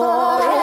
forever.